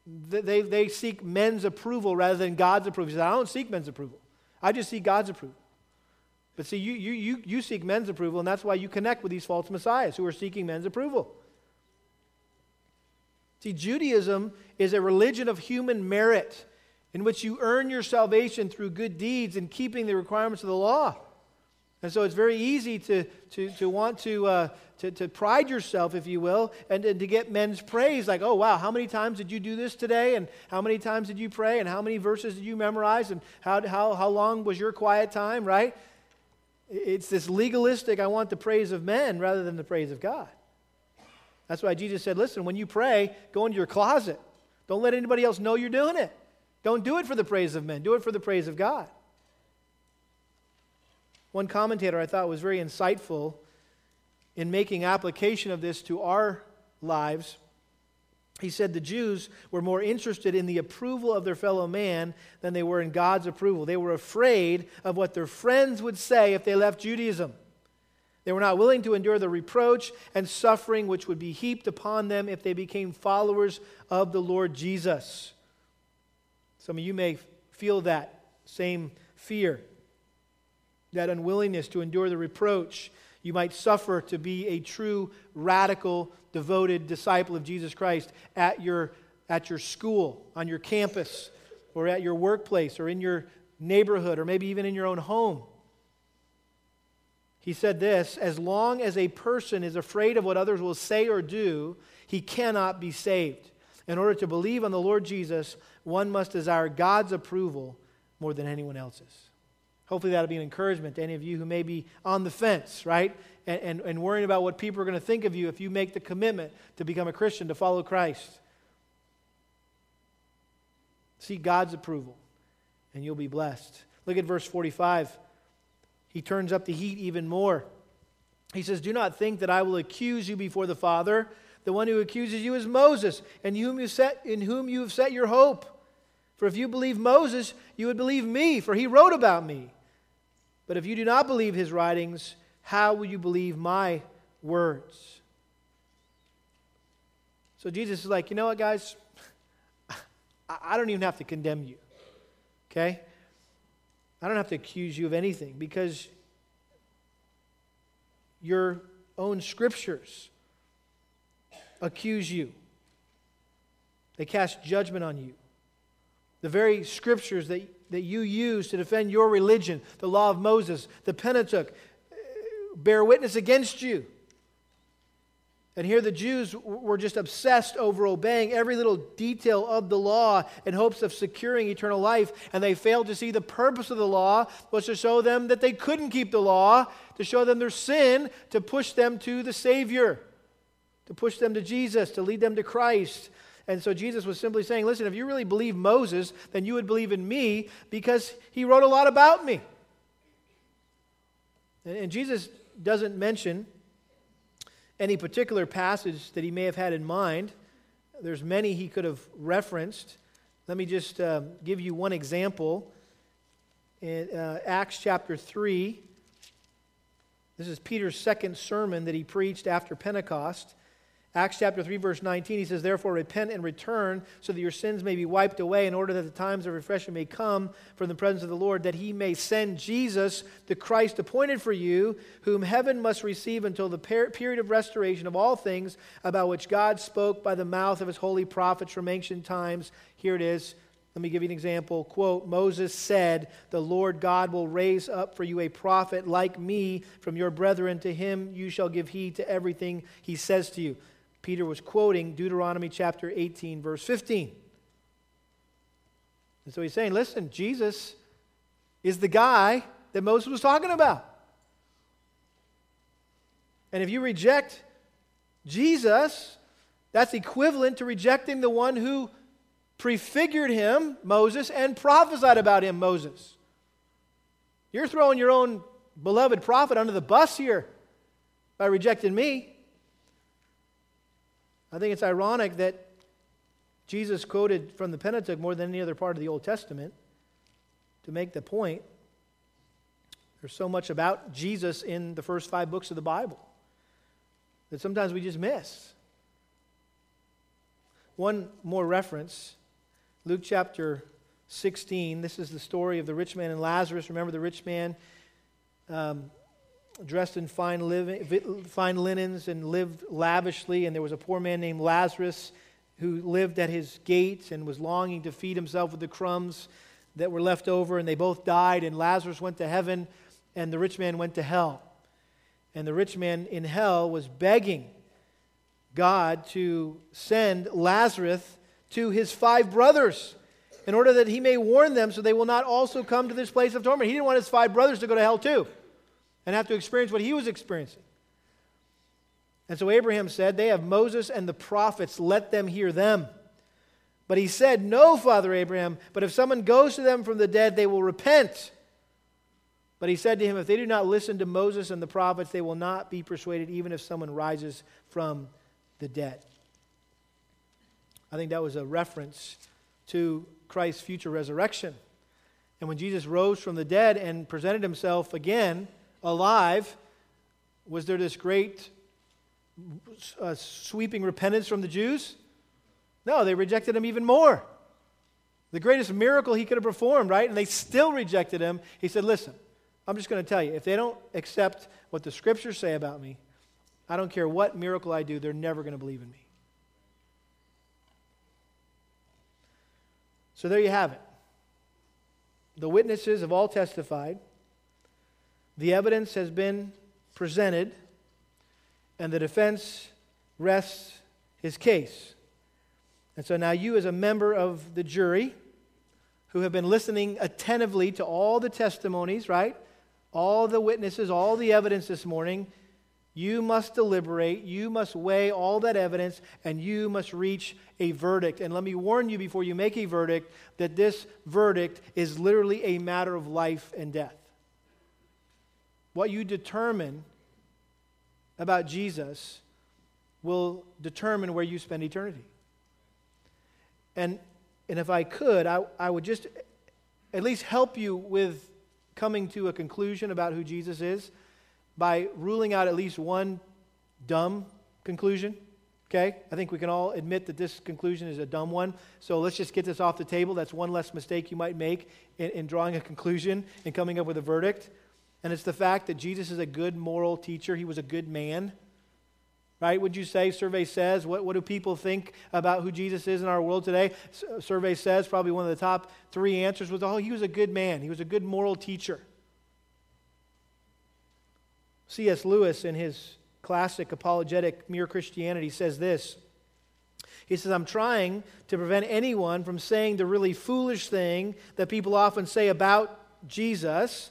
They, they seek men's approval rather than God's approval. Said, I don't seek men's approval, I just seek God's approval. But see, you, you, you, you seek men's approval, and that's why you connect with these false messiahs who are seeking men's approval. See, Judaism is a religion of human merit in which you earn your salvation through good deeds and keeping the requirements of the law. And so it's very easy to, to, to want to, uh, to, to pride yourself, if you will, and, and to get men's praise like, oh, wow, how many times did you do this today? And how many times did you pray? And how many verses did you memorize? And how, how, how long was your quiet time, right? It's this legalistic, I want the praise of men rather than the praise of God. That's why Jesus said, listen, when you pray, go into your closet. Don't let anybody else know you're doing it. Don't do it for the praise of men, do it for the praise of God. One commentator I thought was very insightful in making application of this to our lives. He said the Jews were more interested in the approval of their fellow man than they were in God's approval. They were afraid of what their friends would say if they left Judaism. They were not willing to endure the reproach and suffering which would be heaped upon them if they became followers of the Lord Jesus. Some of you may feel that same fear, that unwillingness to endure the reproach. You might suffer to be a true, radical, devoted disciple of Jesus Christ at your, at your school, on your campus, or at your workplace, or in your neighborhood, or maybe even in your own home. He said this as long as a person is afraid of what others will say or do, he cannot be saved. In order to believe on the Lord Jesus, one must desire God's approval more than anyone else's. Hopefully, that'll be an encouragement to any of you who may be on the fence, right? And, and, and worrying about what people are going to think of you if you make the commitment to become a Christian, to follow Christ. See God's approval, and you'll be blessed. Look at verse 45. He turns up the heat even more. He says, Do not think that I will accuse you before the Father. The one who accuses you is Moses, in whom you, set, in whom you have set your hope. For if you believe Moses, you would believe me, for he wrote about me. But if you do not believe his writings, how will you believe my words? So Jesus is like, you know what, guys? I don't even have to condemn you. Okay? I don't have to accuse you of anything because your own scriptures accuse you, they cast judgment on you. The very scriptures that, that you use to defend your religion, the law of Moses, the Pentateuch, eh, bear witness against you. And here the Jews were just obsessed over obeying every little detail of the law in hopes of securing eternal life. And they failed to see the purpose of the law was to show them that they couldn't keep the law, to show them their sin, to push them to the Savior, to push them to Jesus, to lead them to Christ. And so Jesus was simply saying, listen, if you really believe Moses, then you would believe in me because he wrote a lot about me. And Jesus doesn't mention any particular passage that he may have had in mind. There's many he could have referenced. Let me just uh, give you one example. In uh, Acts chapter 3, this is Peter's second sermon that he preached after Pentecost. Acts chapter 3, verse 19, he says, Therefore repent and return, so that your sins may be wiped away, in order that the times of refreshing may come from the presence of the Lord, that he may send Jesus, the Christ appointed for you, whom heaven must receive until the period of restoration of all things, about which God spoke by the mouth of his holy prophets from ancient times. Here it is. Let me give you an example. Quote Moses said, The Lord God will raise up for you a prophet like me from your brethren. To him you shall give heed to everything he says to you. Peter was quoting Deuteronomy chapter 18, verse 15. And so he's saying, listen, Jesus is the guy that Moses was talking about. And if you reject Jesus, that's equivalent to rejecting the one who prefigured him, Moses, and prophesied about him, Moses. You're throwing your own beloved prophet under the bus here by rejecting me. I think it's ironic that Jesus quoted from the Pentateuch more than any other part of the Old Testament to make the point. There's so much about Jesus in the first five books of the Bible that sometimes we just miss. One more reference Luke chapter 16. This is the story of the rich man and Lazarus. Remember the rich man um, dressed in fine, living, fine linens and lived lavishly, and there was a poor man named Lazarus who lived at his gate and was longing to feed himself with the crumbs that were left over, and they both died, and Lazarus went to heaven, and the rich man went to hell. And the rich man in hell was begging God to send Lazarus to his five brothers in order that he may warn them so they will not also come to this place of torment. He didn't want his five brothers to go to hell too and have to experience what he was experiencing. And so Abraham said, They have Moses and the prophets, let them hear them. But he said, No, Father Abraham, but if someone goes to them from the dead, they will repent. But he said to him, If they do not listen to Moses and the prophets, they will not be persuaded, even if someone rises from the dead. I think that was a reference to Christ's future resurrection. And when Jesus rose from the dead and presented himself again alive, was there this great uh, sweeping repentance from the Jews? No, they rejected him even more. The greatest miracle he could have performed, right? And they still rejected him. He said, Listen, I'm just going to tell you if they don't accept what the scriptures say about me, I don't care what miracle I do, they're never going to believe in me. So there you have it. The witnesses have all testified. The evidence has been presented, and the defense rests his case. And so now, you, as a member of the jury who have been listening attentively to all the testimonies, right? All the witnesses, all the evidence this morning, you must deliberate, you must weigh all that evidence, and you must reach a verdict. And let me warn you before you make a verdict that this verdict is literally a matter of life and death. What you determine about Jesus will determine where you spend eternity. And, and if I could, I, I would just at least help you with coming to a conclusion about who Jesus is by ruling out at least one dumb conclusion. Okay? I think we can all admit that this conclusion is a dumb one. So let's just get this off the table. That's one less mistake you might make in, in, drawing a conclusion and coming up with a verdict. And it's the fact that Jesus is a good moral teacher, he was a good man. Right? Would you say? Survey says. What, what do people think about who Jesus is in our world today? S- uh, survey says probably one of the top three answers was, oh, he was a good man. He was a good moral teacher. C.S. Lewis, in his classic apologetic Mere Christianity, says this. He says, I'm trying to prevent anyone from saying the really foolish thing that people often say about Jesus.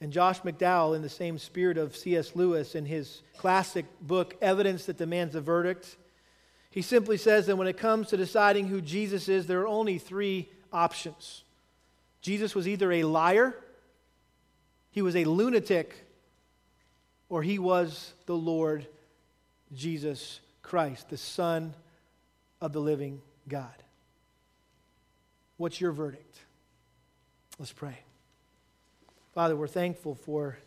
And Josh McDowell, in the same spirit of C.S. Lewis, in his classic book, Evidence That Demands a Verdict, he simply says that when it comes to deciding who Jesus is, there are only three options. Jesus was either a liar, he was a lunatic, or he was the Lord Jesus Christ, the Son of the living God. What's your verdict? Let's pray. Father, we're thankful for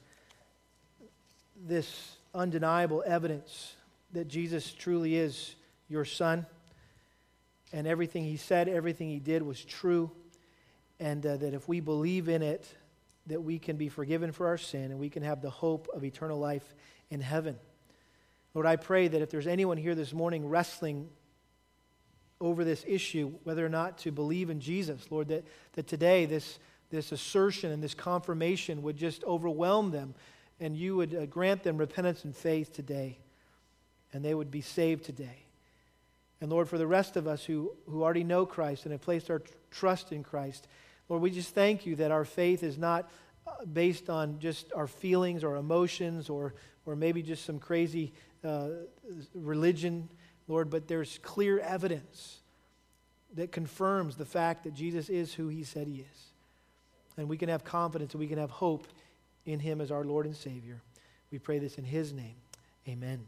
this undeniable evidence that Jesus truly is your Son, and everything he said, everything he did was true, and uh, that if we believe in it, that we can be forgiven for our sin and we can have the hope of eternal life in heaven. Lord, I pray that if there's anyone here this morning wrestling over this issue, whether or not to believe in Jesus, Lord, that, that today this, this assertion and this confirmation would just overwhelm them and you would uh, grant them repentance and faith today and they would be saved today. And Lord, for the rest of us who, who already know Christ and have placed our tr- trust in Christ, Lord, we just thank you that our faith is not uh, based on just our feelings or emotions or, or maybe just some crazy uh, religion, Lord, but there's clear evidence that confirms the fact that Jesus is who he said he is. And we can have confidence and we can have hope in him as our Lord and Savior. We pray this in his name. Amen.